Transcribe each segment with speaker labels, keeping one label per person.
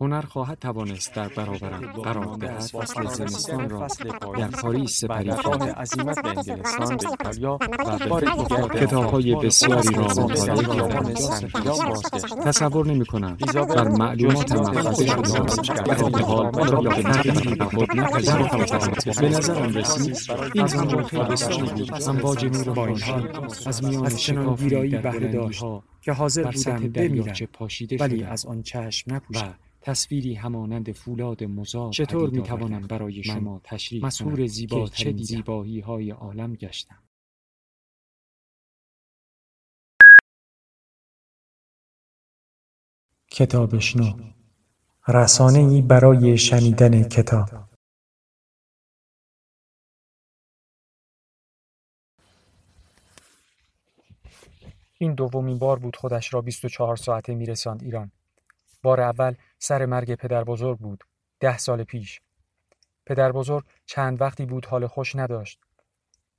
Speaker 1: هنر خواهد توانست در برابرم قرار دهد. فصل زمستان را در پاریس سپری کنم
Speaker 2: عزیمت به انگلستان به ایتالیا و به دیگر
Speaker 1: کتاب‌های بسیاری را مطالعه کردم. تصور نمی کنم
Speaker 2: ایزابل
Speaker 1: بر معلوماتم
Speaker 2: جزء
Speaker 1: مفاده
Speaker 2: جزء
Speaker 1: شده
Speaker 2: جزء
Speaker 1: در حال را به تغییری به خود نپذیرفتم به نظرم رسید این همون خیلی بسیاری بود. امواج نور
Speaker 3: با این
Speaker 1: خورشید
Speaker 3: حال
Speaker 1: از میان شکافی
Speaker 3: ویرایی
Speaker 1: در
Speaker 3: بهره داشت که حاضر بودم بمیرم. ولی از آن چشم
Speaker 1: و
Speaker 3: نپوشم
Speaker 1: تصویری همانند فولاد مزار
Speaker 3: چطور می‌توانم
Speaker 1: آوردم
Speaker 3: برای شما تشریح
Speaker 1: زیباترین
Speaker 3: که چه؟
Speaker 1: زیبایی های عالم گشتم
Speaker 4: کتابشنو رسانهای برای شنیدن کتاب
Speaker 3: این دومین بار بود خودش را 24 ساعته میرساند ایران. بار اول سر مرگ پدر بزرگ بود. ده سال پیش. پدر بزرگ چند وقتی بود حال خوش نداشت.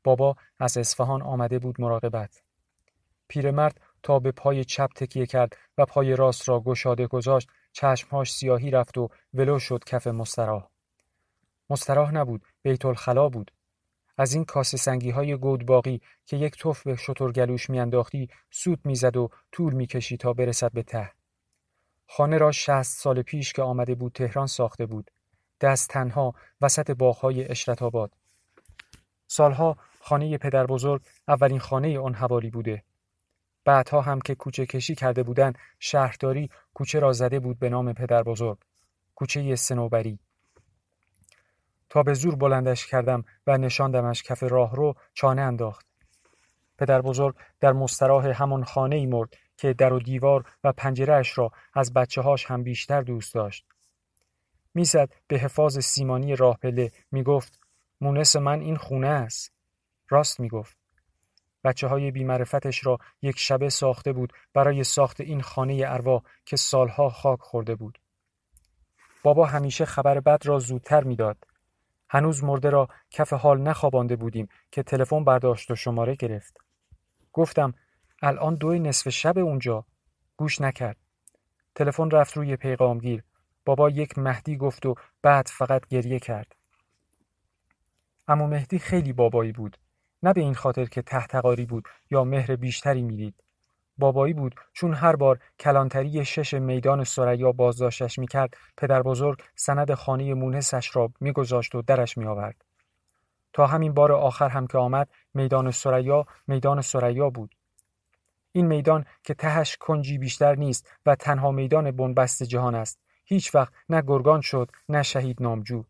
Speaker 3: بابا از اصفهان آمده بود مراقبت. پیرمرد تا به پای چپ تکیه کرد و پای راست را گشاده گذاشت چشمهاش سیاهی رفت و ولو شد کف مستراح. مستراح نبود بیت الخلا بود. از این کاسه سنگی های گودباقی که یک تف به شترگلوش میانداختی سوت می‌زد و طول می‌کشید تا برسد به ته. خانه را شصت سال پیش که آمده بود تهران ساخته بود. دست تنها وسط باغهای اشرت آباد. سالها خانه پدر بزرگ اولین خانه آن حوالی بوده. بعدها هم که کوچه کشی کرده بودند شهرداری کوچه را زده بود به نام پدر بزرگ. کوچه سنوبری. تا به زور بلندش کردم و نشاندمش کف راهرو چانه انداخت. پدر بزرگ در مستراح همان خانه ای مرد که در و دیوار و پنجرهش را از بچه هاش هم بیشتر دوست داشت. می‌زد به حفاظ سیمانی راه پله می‌گفت مونس من این خونه است. راست می‌گفت. بچه های بیمعرفتش را یک شبه ساخته بود برای ساخت این خانه اروا که سالها خاک خورده بود. بابا همیشه خبر بد را زودتر می‌داد. هنوز مرده را کف حال نخوابانده بودیم که تلفن برداشت و شماره گرفت. گفتم الان دو نصف شب اونجا. گوش نکرد. تلفن رفت روی پیغامگیر. بابا یک مهدی گفت و بعد فقط گریه کرد. امو مهدی خیلی بابایی بود. نه به این خاطر که تحتقاری بود یا مهر بیشتری می‌دید. بابایی بود چون هر بار کلانتری شش میدان سریا بازداشتش می‌کرد پدر بزرگ سند خانه مونسش را میگذاشت و درش میآورد. تا همین بار آخر هم که آمد میدان سریا میدان سریا بود. این میدان که تهش کنجی بیشتر نیست و تنها میدان بنبست جهان است. هیچ وقت نه گرگان شد نه شهید نامجو.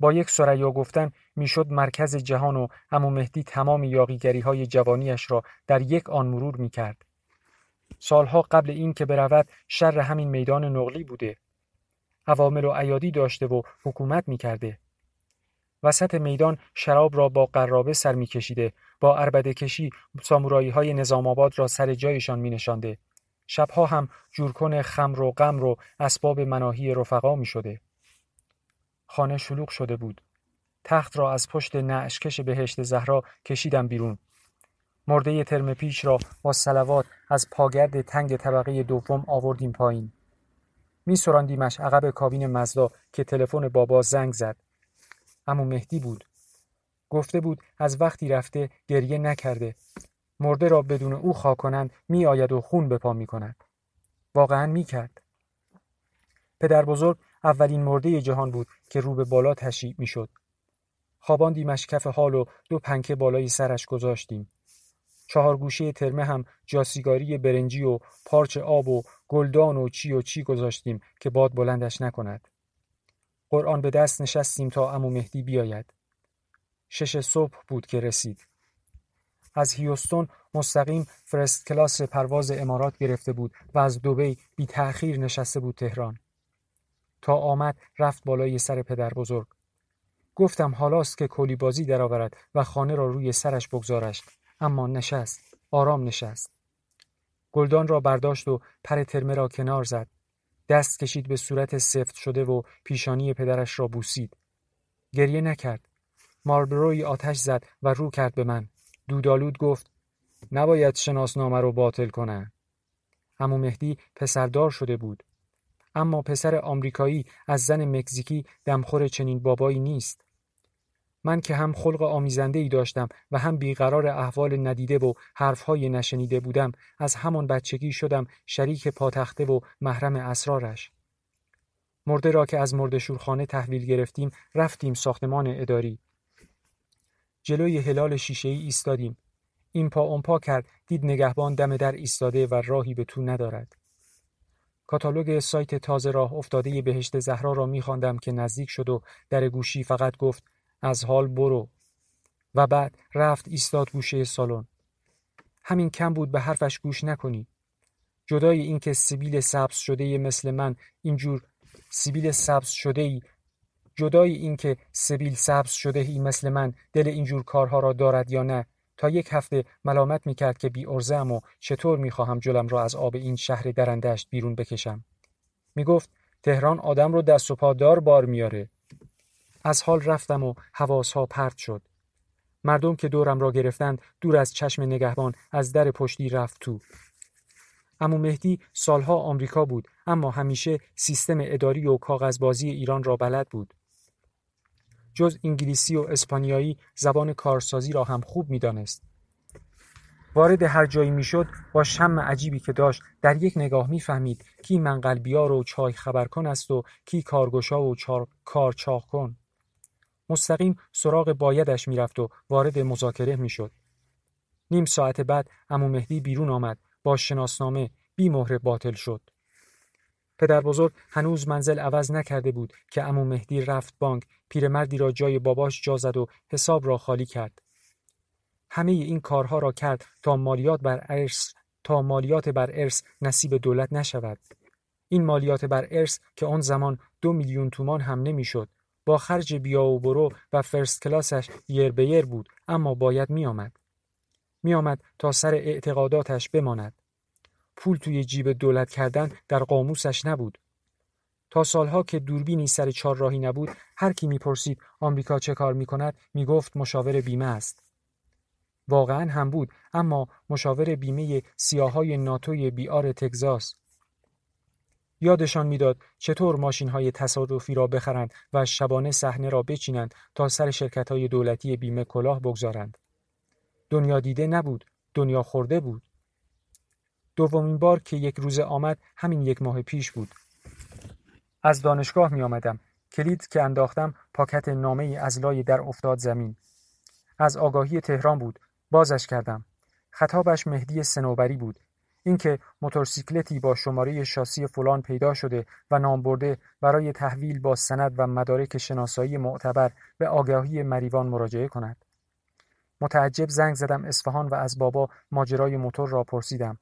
Speaker 3: با یک سریا گفتن می‌شد مرکز جهان و امو مهدی تمام یاغیگری های جوانیش را در یک آن مرور می‌کرد. سالها قبل این که برود شر همین میدان نقلی بوده. عوامل و ایادی داشته و حکومت می‌کرده. وسط میدان شراب را با قرابه سر میکشیده با عربده کشی سامورایی های نظام آباد را سر جایشان می نشانده. شبها هم جورکن خمر و غمر و اسباب مناهی رفقا می شده. خانه شلوغ شده بود. تخت را از پشت نعشکش بهشت زهرا کشیدم بیرون. مرده ترم پیش را با سلوات از پاگرد تنگ طبقه دوم آوردیم پایین. می سراندیمش عقب کابین مزدا که تلفن بابا زنگ زد. امو مهدی بود. گفته بود از وقتی رفته گریه نکرده. مرده را بدون او خواہ کنند می آید و خون به پا می کند. واقعا می کرد. پدر بزرگ اولین مرده جهان بود که رو به بالا تشییع می شد. خواباندیمش کف حال و دو پنکه بالای سرش گذاشتیم. چهار گوشه ترمه هم جاسیگاری برنجی و پارچ آب و گلدان و چی و چی گذاشتیم که باد بلندش نکند. قرآن به دست نشستیم تا امو مهدی بیاید. شش صبح بود که رسید. از هیوستون مستقیم فرست کلاس پرواز امارات گرفته بود و از دوبی بی تأخیر نشسته بود تهران. تا آمد رفت بالای سر پدر بزرگ. گفتم حالاست که کلی بازی درآورد و خانه را روی سرش بگذارش اما نشست آرام نشست گلدان را برداشت و پر ترمه را کنار زد دست کشید به صورت سفت شده و پیشانی پدرش را بوسید گریه نکرد ماربروی آتش زد و رو کرد به من. دودالود گفت نباید شناسنامه رو باطل کنه امو مهدی پسردار شده بود. اما پسر آمریکایی از زن مکزیکی دمخور چنین بابایی نیست. من که هم خلق آمیزنده ای داشتم و هم بیقرار احوال ندیده و حرفهای نشنیده بودم از همان بچگی شدم شریک پاتخته و محرم اسرارش. مرده را که از مردشورخانه تحویل گرفتیم رفتیم ساختمان اداری. جلوی هلال شیشه ای ایستادیم. این پا اون پا کرد. دید نگهبان دم در ایستاده و راهی به تو ندارد. کاتالوگ سایت تازه راه افتاده بهشت زهرا را میخواندم که نزدیک شد و در گوشی فقط گفت از حال برو. و بعد رفت ایستاد گوشه سالن. همین کم بود به حرفش گوش نکنی. جدای اینکه سیبیل سبز شده مثل من اینجور سیبیل سبز شده ای جدای اینکه سبیل سبز شده ای مثل من دل اینجور کارها را دارد یا نه؟ تا یک هفته ملامت می‌کرد که بی ارزم و چطور می‌خواهم جلم را از آب این شهر درندشت بیرون بکشم. می‌گفت تهران آدم رو دست و پادار بار میاره از حال رفتم و حواسها پرت شد. مردم که دورم را گرفتند دور از چشم نگهبان از در پشتی رفت تو. امو مهدی سالها آمریکا بود اما همیشه سیستم اداری و کاغذبازی ایران را بلد بود. جز انگلیسی و اسپانیایی زبان کارسازی را هم خوب می‌دانست. وارد هر جایی می‌شد با شم عجیبی که داشت در یک نگاه می‌فهمید کی منقلبیار و چای خبرکن است و کی کارگشا و کار چاق کن مستقیم سراغ بایدش می‌رفت و وارد مذاکره می‌شد. نیم ساعت بعد امو مهدی بیرون آمد. با شناسنامه بی مهر باطل شد. پدر بزرگ هنوز منزل عوض نکرده بود که امو مهدی رفت بانک پیرمردی را جای باباش جا زد و حساب را خالی کرد. همه این کارها را کرد تا مالیات بر ارث تا مالیات بر ارث نصیب دولت نشود. این مالیات بر ارث که آن زمان دو میلیون تومان هم نمی‌شد با خرج بیا و برو و فرست کلاسش یر به یر بود اما باید میآمد. میآمد تا سر اعتقاداتش بماند. پول توی جیب دولت کردن در قاموسش نبود تا سالها که دوربینی سر چهارراهی نبود هر کی می‌پرسید آمریکا چه کار می‌کند می‌گفت مشاور بیمه است واقعا هم بود اما مشاور بیمه سیاهای ناتوی بیار تگزاس یادشان می‌داد چطور ماشین های تصادفی را بخرند و شبانه صحنه را بچینند تا سر شرکت های دولتی بیمه کلاه بگذارند. دنیا دیده نبود، دنیا خورده بود. دومین بار که یک روزه آمد همین یک ماه پیش بود. از دانشگاه می آمدم. کلید که انداختم پاکت نامه ای از لای در افتاد زمین. از آگاهی تهران بود. بازش کردم. خطابش مهدی سنوبری بود. اینکه موتورسیکلتی با شماره شاسی فلان پیدا شده و نام برده برای تحویل با سند و مدارک شناسایی معتبر به آگاهی مریوان مراجعه کند. متعجب زنگ زدم اصفهان و از بابا ماجرای موتور را پرسیدم.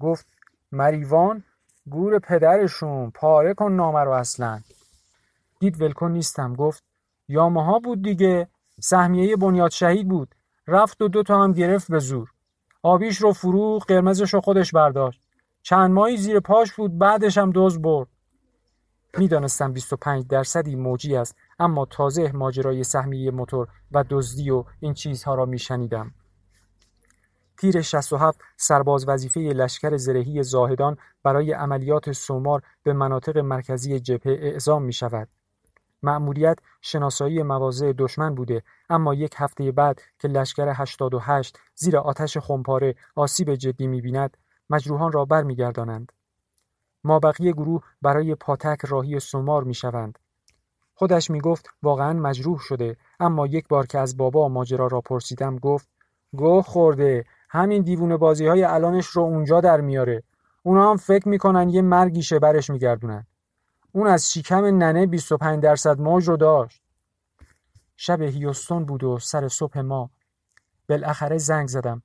Speaker 3: گفت مریوان گور پدرشون پاره کن نامه رو اصلا. دید ولکن نیستم گفت یاماها بود دیگه؟ سهمیه بنیاد شهید بود. رفت و دو تا هم گرفت به زور. آبیش رو فرو قرمزش رو خودش برداشت. چند ماهی زیر پاش بود بعدش هم دوز برد. می‌دانستم 25 درصدی موجی است اما تازه ماجرای سهمیه موتور و دزدی و این چیزها را میشنیدم. تیر 67 سرباز وظیفه لشکر زرهی زاهدان برای عملیات سومار به مناطق مرکزی جبهه اعزام می شود. مأموریت شناسایی مواضع دشمن بوده اما یک هفته بعد که لشکر 88 زیر آتش خمپاره آسیب جدی می‌بیند مجروحان را برمیگردانند. بقیه گروه برای پاتک راهی سمار می‌شوند. خودش می‌گفت واقعا مجروح شده. اما یک بار که از بابا ماجرا را پرسیدم گفت گوه خورده. همین دیوونه بازی های الانش رو اونجا در میاره. اونا هم فکر می‌کنن یه مرگیشه برش میگردونن. اون از شیکم ننه 25 درصد موج رو داشت. شب هیوستون بود و سر صبح ما. بالاخره زنگ زدم.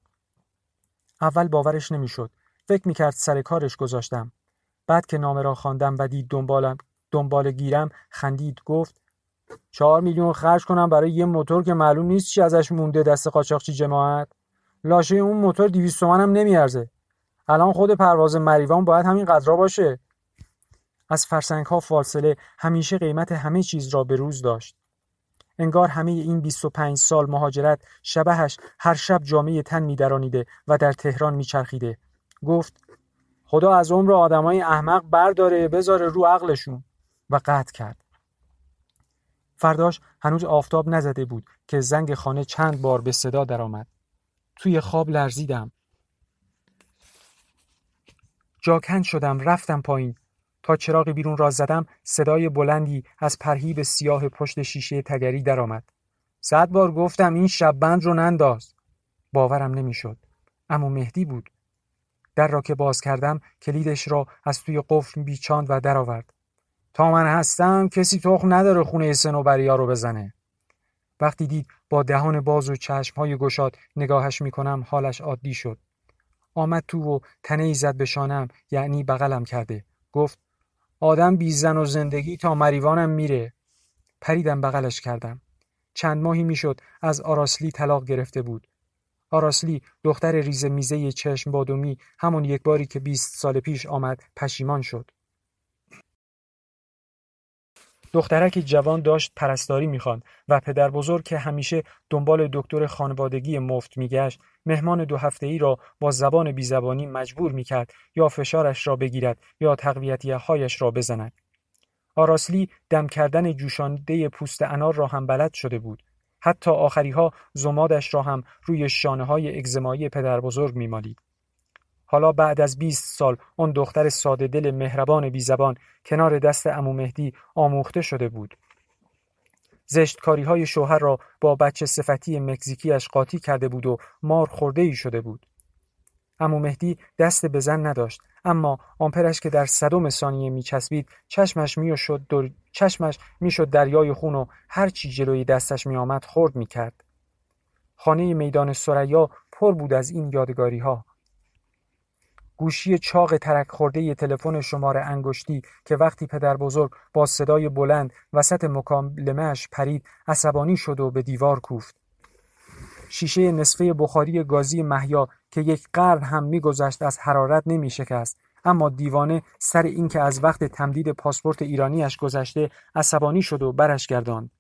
Speaker 3: اول باورش نمی‌شد. فکر می‌کرد سر کارش گذاشتم. بعد که نامه را خواندم و دید دنبالم دنبال گیرم خندید گفت چهار میلیون خرج کنم برای یه موتور که معلوم نیست چی ازش مونده دست قاچاقچی جماعت. لاشه اون موتور 200 تومن هم نمیارزه. الان خود پرواز مریوان باید همین قدرا باشه. از فرسنگ ها فاصله همیشه قیمت همه چیز را به روز داشت. انگار همه این 25 سال مهاجرت شبهش هر شب جامعه تن میدرانیده و در تهران میچرخیده. گفت خدا از عمر آدمای احمق برداره بذاره رو عقلشون. و قطع کرد. فرداش هنوز آفتاب نزده بود که زنگ خانه چند بار به صدا درآمد. توی خواب لرزیدم. جاکند شدم رفتم پایین. تا چراغ بیرون را زدم صدای بلندی از پرهیب سیاه پشت شیشه تگری درآمد. صد بار گفتم این شب بند رو ننداز. باورم نمی‌شد. اما مهدی بود. در را که باز کردم کلیدش را از توی قفل بیچاند و درآورد. تا من هستم کسی تخم نداره خونه سنوبریا رو بزنه. وقتی دید با دهان باز و چشمهای گشاد نگاهش می‌کنم حالش عادی شد. آمد تو و تنه ای زد به شانم یعنی بغلم کرده. گفت آدم بی زن و زندگی تا مریوانم میره. پریدم بغلش کردم. چند ماهی می‌شد از آراسلی طلاق گرفته بود. آراسلی دختر ریز میزه چشم بادومی همون یک باری که بیست سال پیش آمد پشیمان شد. دخترک جوان داشت پرستاری می‌خواند و پدر بزرگ که همیشه دنبال دکتر خانوادگی مفت میگشت مهمان دو هفته ای را با زبان بیزبانی مجبور می‌کرد یا فشارش را بگیرد یا تقویتیه هایش را بزند. آراسلی دم کردن جوشانده پوست انار را هم بلد شده بود. حتی آخریها زمادش را هم روی شانه های اگزمایی پدر بزرگ میمالید. حالا بعد از 20 سال اون دختر ساده دل مهربان بی زبان کنار دست امو مهدی آموخته شده بود. زشتکاری های شوهر را با بچه صفتی مکزیکیش قاطی کرده بود و مار خورده ای شده بود. امو مهدی دست به زن نداشت اما آمپرش که در صدم ثانیه میچسبید چشمش می‌شد در... چشمش می‌شد دریای خون و هر چی جلوی دستش میآمد خورد می‌کرد. خانه میدان سریا پر بود از این یادگاری ها. گوشی چاق ترک خورده تلفن شماره انگشتی که وقتی پدر بزرگ با صدای بلند وسط مکالمهش پرید عصبانی شد و به دیوار کوفت. شیشه نصفه بخاری گازی محیا که یک قرن هم میگذشت از حرارت نمی شکست اما دیوانه سر اینکه از وقت تمدید پاسپورت ایرانیش گذشته عصبانی شد و برش گرداند.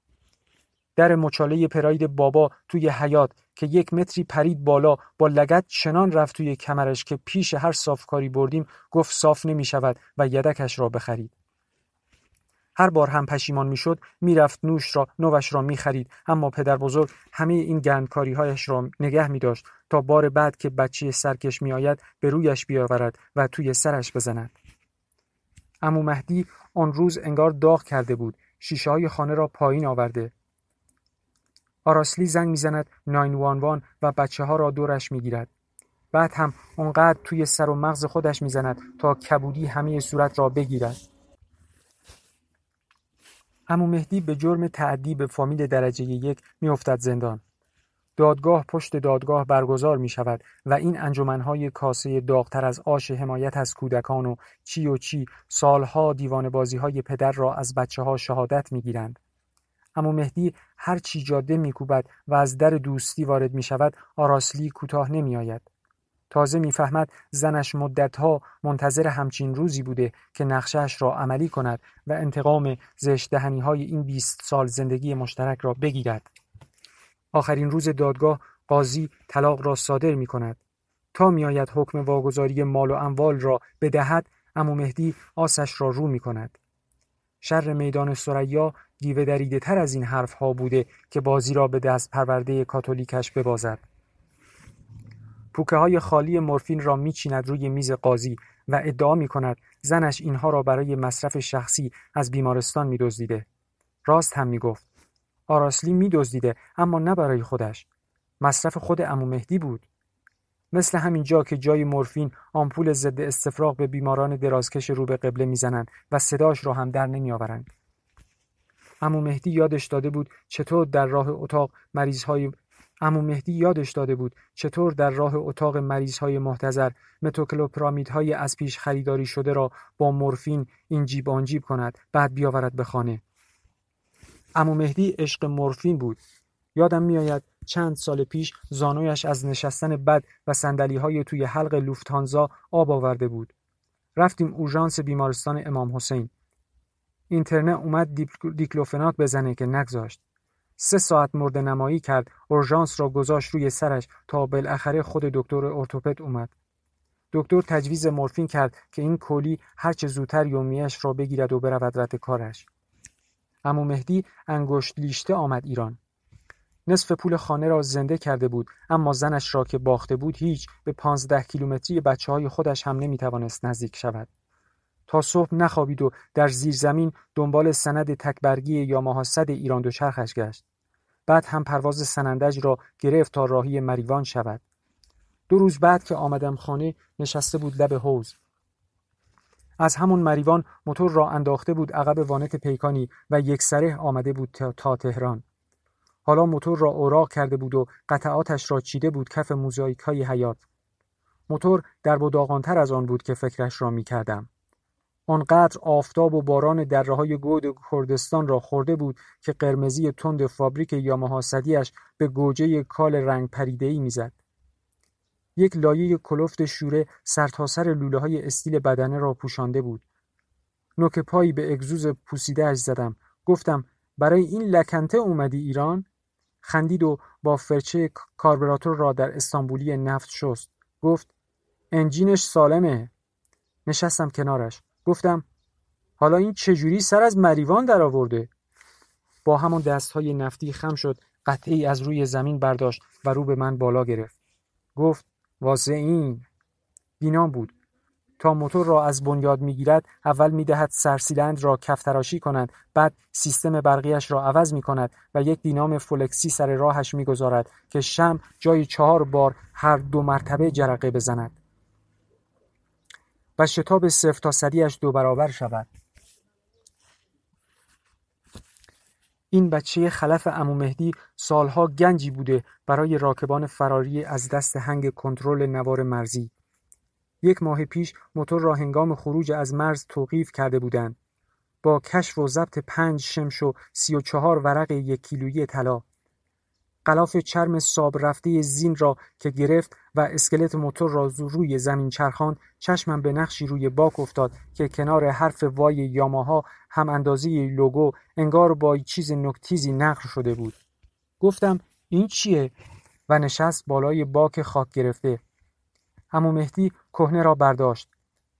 Speaker 3: در مچاله پراید بابا توی حیات که یک متری پرید بالا با لگت چنان رفت توی کمرش که پیش هر صافکاری بردیم گفت صاف نمی شود و یدکش را بخرید. هر بار هم پشیمان می‌شد می‌رفت نوش را نوش را می‌خرید اما پدر بزرگ همه این گندکاری هایش را نگه می داشت تا بار بعد که بچه سرکش می آید به رویش بیاورد و توی سرش بزند. امو مهدی آن روز انگار داغ کرده بود شیشه های خانه را پایین آورده آراسلی زنگ می‌زند 911 و بچه ها را دورش می‌گیرد. بعد هم اونقدر توی سر و مغز خودش می‌زند تا کبودی همه صورت را بگیرد. امو مهدی به جرم تعدی به فامیل درجه یک میافتد زندان. دادگاه پشت دادگاه برگزار می شود و این انجمنهای کاسه داغتر از آش حمایت از کودکان و چی و چی سالها دیوان بازی های پدر را از بچه ها شهادت می گیرند. اما مهدی هر چی جاده میکوبد و از در دوستی وارد می شود آراسلی کوتاه نمی آید. تازه می‌فهمد زنش مدتها منتظر همچین روزی بوده که نقشهش را عملی کند و انتقام زشت دهنی های این بیست سال زندگی مشترک را بگیرد. آخرین روز دادگاه قاضی طلاق را صادر می کند. تا میآید حکم واگذاری مال و اموال را بدهد امو مهدی آسش را رو می کند. شر میدان سریا دیوه دریده تر از این حرف ها بوده که بازی را به دست پرورده کاتولیکش ببازد. پوکه های خالی مورفین را میچیند روی میز قاضی و ادعا می کند زنش اینها را برای مصرف شخصی از بیمارستان میدزدیده. راست هم می‌گفت. آراسلی میدزدیده اما نه برای خودش. مصرف خود امو مهدی بود. مثل همین جا که جای مورفین آمپول ضد استفراغ به بیماران درازکش رو به قبله می‌زنند و صداش را هم در نمیآورند. امو مهدی یادش داده بود چطور در راه اتاق مریضهای امو مهدی یادش داده بود چطور در راه اتاق مریضهای محتضر متوکلوپرامیدهای از پیش خریداری شده را با مورفین این جیب آن جیب کند بعد بیاورد به خانه. امو مهدی عشق مورفین بود. یادم میآید چند سال پیش زانویش از نشستن بد و سندلی های توی حلق لوفتانزا آب آورده بود. رفتیم اورژانس بیمارستان امام حسین. اینترنت اومد دیکلوفناک بزنه که نگذاشت. سه ساعت مرد نمایی کرد اورژانس را گذاشت روی سرش تا بالاخره خود دکتر ارتوپد اومد. دکتر تجویز مورفین کرد که این کولی هرچه زودتر یومیش را بگیرد و برود رد کارش. امو مهدی انگشت لیشته آمد ایران. نصف پول خانه را زنده کرده بود اما زنش را که باخته بود هیچ به پانزده کیلومتری بچه های خودش هم نمی‌توانست نزدیک شود. تا صبح نخوابید و در زیر زمین دنبال سند تکبرگی یاماها صد ایران دوچرخش گشت. بعد هم پرواز سنندج را گرفت تا راهی مریوان شود. دو روز بعد که آمدم خانه نشسته بود لب حوز از همون مریوان موتور را انداخته بود عقب وانت پیکانی و یک سره آمده بود تا تهران. حالا موتور را اوراق کرده بود و قطعاتش را چیده بود کف موزاییک های حیات موتور در بوداغانتر از آن بود که فکرش را می کردم. آنقدر آفتاب و باران دره های گود کردستان را خورده بود که قرمزی تند فابریک یاماها صدیش به گوجه کال رنگ پریده ای می‌زد. یک لایه کلفت شوره سرتاسر سر لوله های استیل بدنه را پوشانده بود. نوک پایی به اگزوز پوسیده زدم. گفتم برای این لکنته اومدی ایران؟ خندید و با فرچه کاربراتور را در استانبولی نفت شست. گفت انجینش سالمه. نشستم کنارش. گفتم حالا این چجوری سر از مریوان در آورده؟ با همان دست های نفتی خم شد قطعی از روی زمین برداشت و رو به من بالا گرفت. گفت واسه این بینام بود تا موتور را از بنیاد می‌گیرد اول می‌دهد سرسیلند را کفتراشی کند بعد سیستم برقیش را عوض می کند و یک دینام فلکسی سر راهش می‌گذارد که شم جای چهار بار هر دو مرتبه جرقه بزند و شتاب صفر تا صدیش دو برابر شود. این بچه خلف امو مهدی سالها گنجی بوده برای راکبان فراری از دست هنگ کنترل نوار مرزی. یک ماه پیش موتور را هنگام خروج از مرز توقیف کرده بودند. با کشف و ضبط پنج شمش و سی و چهار ورق یک کیلویی طلا. قلاف چرم ساب رفته زین را که گرفت و اسکلت موتور را روی زمین چرخان چشمم به نقشی روی باک افتاد که کنار حرف وای یاماها هم اندازه لوگو انگار با چیز نکتیزی نقل شده بود. گفتم این چیه؟ و نشست بالای باک خاک گرفته. امو مهدی کهنه را برداشت.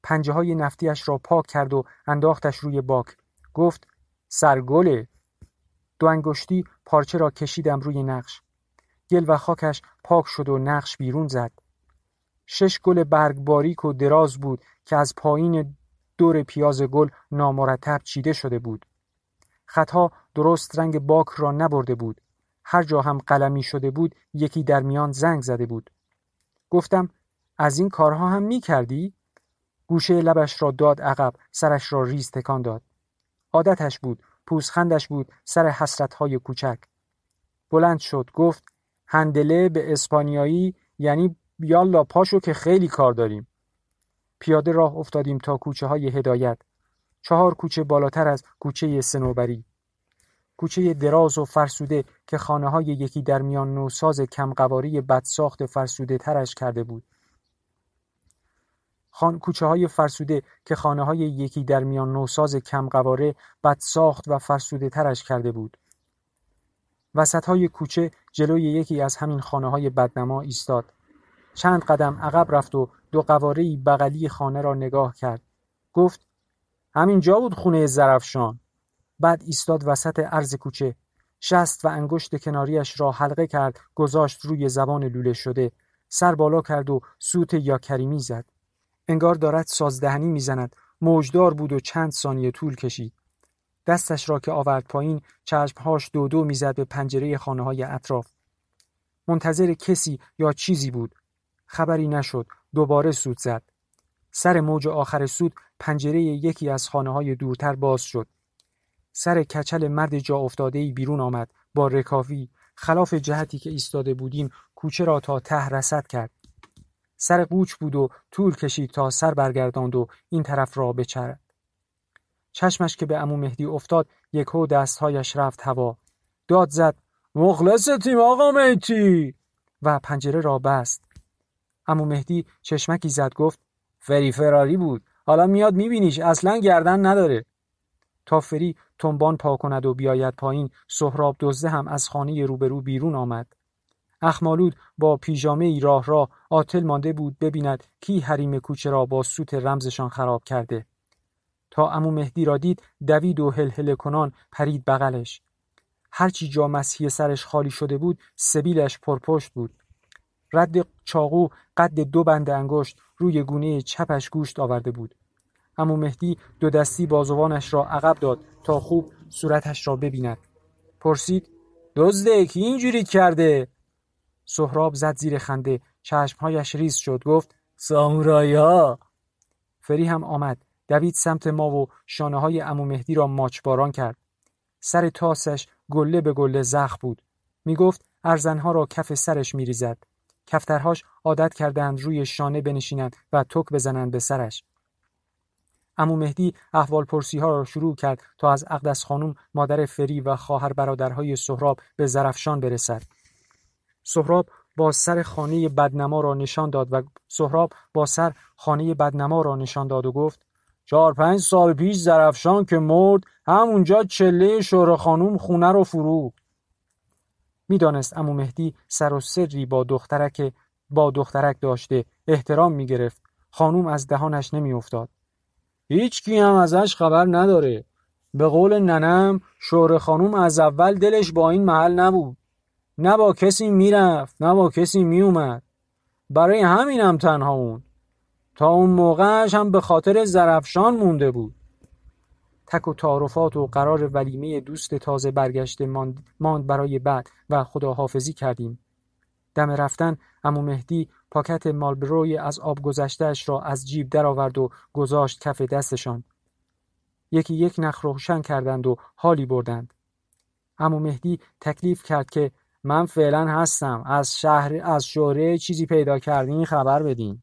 Speaker 3: پنجه های نفتیش را پاک کرد و انداختش روی باک. گفت سرگله! دو انگشتی پارچه را کشیدم روی نقش. گل و خاکش پاک شد و نقش بیرون زد. شش گل برگ باریک و دراز بود که از پایین دور پیاز گل نامرتب چیده شده بود. خطها درست رنگ باک را نبرده بود. هر جا هم قلمی شده بود یکی در میان زنگ زده بود. گفتم از این کارها هم می کردی؟ گوشه لبش را داد عقب سرش را ریز تکان داد. عادتش بود پوزخندش بود سر حسرتهای کوچک. بلند شد گفت هندله به اسپانیایی یعنی یالا پاشو که خیلی کار داریم. پیاده راه افتادیم تا کوچه های هدایت. چهار کوچه بالاتر از کوچه سنوبری کوچه دراز و فرسوده که خانه های یکی در میان نوساز کمقواری بدساخت فرسوده ترش کرده بود. خان کوچه های فرسوده که خانه های یکی در میان نوساز کمقواره بد ساخت و فرسوده ترش کرده بود. وسط های کوچه جلوی یکی از همین خانه های بدنما ایستاد. چند قدم عقب رفت و دو قواره بغلی خانه را نگاه کرد. گفت همینجا بود خونه زرفشان. بعد ایستاد وسط عرض کوچه. شست و انگشت کناریش را حلقه کرد گذاشت روی زبان لوله شده. سر بالا کرد و سوت یا کریمی زد. انگار دارد سازدهنی می‌زند. موجدار بود و چند ثانیه طول کشید. دستش را که آورد پایین چشمهاش دو دو می‌زد به پنجره خانه های اطراف. منتظر کسی یا چیزی بود؟ خبری نشد. دوباره سود زد. سر موج آخر سود پنجره یکی از خانه های دورتر باز شد. سر کچل مرد جا افتاده بیرون آمد. با رکاوی. خلاف جهتی که ایستاده بودیم کوچه را تا ته رسد کرد. سر قوچ بود و طول کشید تا سر برگرداند و این طرف را بچرد. چشمش که به امو مهدی افتاد یکو دستهایش رفت هوا. داد زد مخلصتیم آقا میتی! و پنجره را بست. امو مهدی چشمکی زد گفت فری فراری بود. حالا میاد میبینیش اصلا گردن نداره. تا فری تنبان پا کند و بیاید پایین سهراب دزده هم از خانه روبرو بیرون آمد. اخمالود با پیژامه ای راه را آتل مانده بود ببیند کی حریم کوچه را با سوت رمزشان خراب کرده. تا امو مهدی را دید دوید و هلهله کنان پرید بغلش. هرچی جا مسیح سرش خالی شده بود سبیلش پرپشت بود. رد چاقو قد دو بند انگشت روی گونه چپش گوشت آورده بود. امو مهدی دو دستی بازوانش را عقب داد تا خوب صورتش را ببیند. پرسید دزده کی اینجوری کرده؟ سهراب زد زیر خنده. چشمهایش ریز شد. گفت سامورایی فری هم آمد. دوید سمت ما و شانه های امو مهدی را ماچباران کرد. سر تاسش گله به گله زخ بود. می گفت ارزنها را کف سرش می ریزد کفترهاش عادت کردند روی شانه بنشینند و تک بزنند به سرش. امو مهدی احوال پرسی ها را شروع کرد تا از اقدس خانم مادر فری و خواهر برادرهای سهراب به زرفشان برسد. سهراب با سر خانه بدنما را نشان داد و سهراب با سر خانه بدنما را نشان داد و گفت چهار پنج سال پیش زرفشان که مرد همونجا چله شور خانوم خونه رو فروخت می‌دانست امو مهدی سر و سری با دخترک با دخترک داشته احترام می‌گرفت. خانوم از دهانش نمیافتاد. هیچ کی هم ازش خبر نداره. به قول ننم شور خانوم از اول دلش با این محل نبود. نه با کسی می‌رفت نه با کسی میومد. برای همینم تنها اون تا اون موقعش هم به خاطر زرفشان مونده بود. تک و تعارفات و قرار ولیمه دوست تازه برگشته ماند, برای بعد و خداحافظی کردیم. دم رفتن امو مهدی پاکت مالبروی از آب گذشتهش را از جیب درآورد و گذاشت کف دستشان. یکی یک نخ روشن کردند و حالی بردند. امو مهدی تکلیف کرد که من فعلا هستم. از شهر از شوره چیزی پیدا کردین خبر بدین.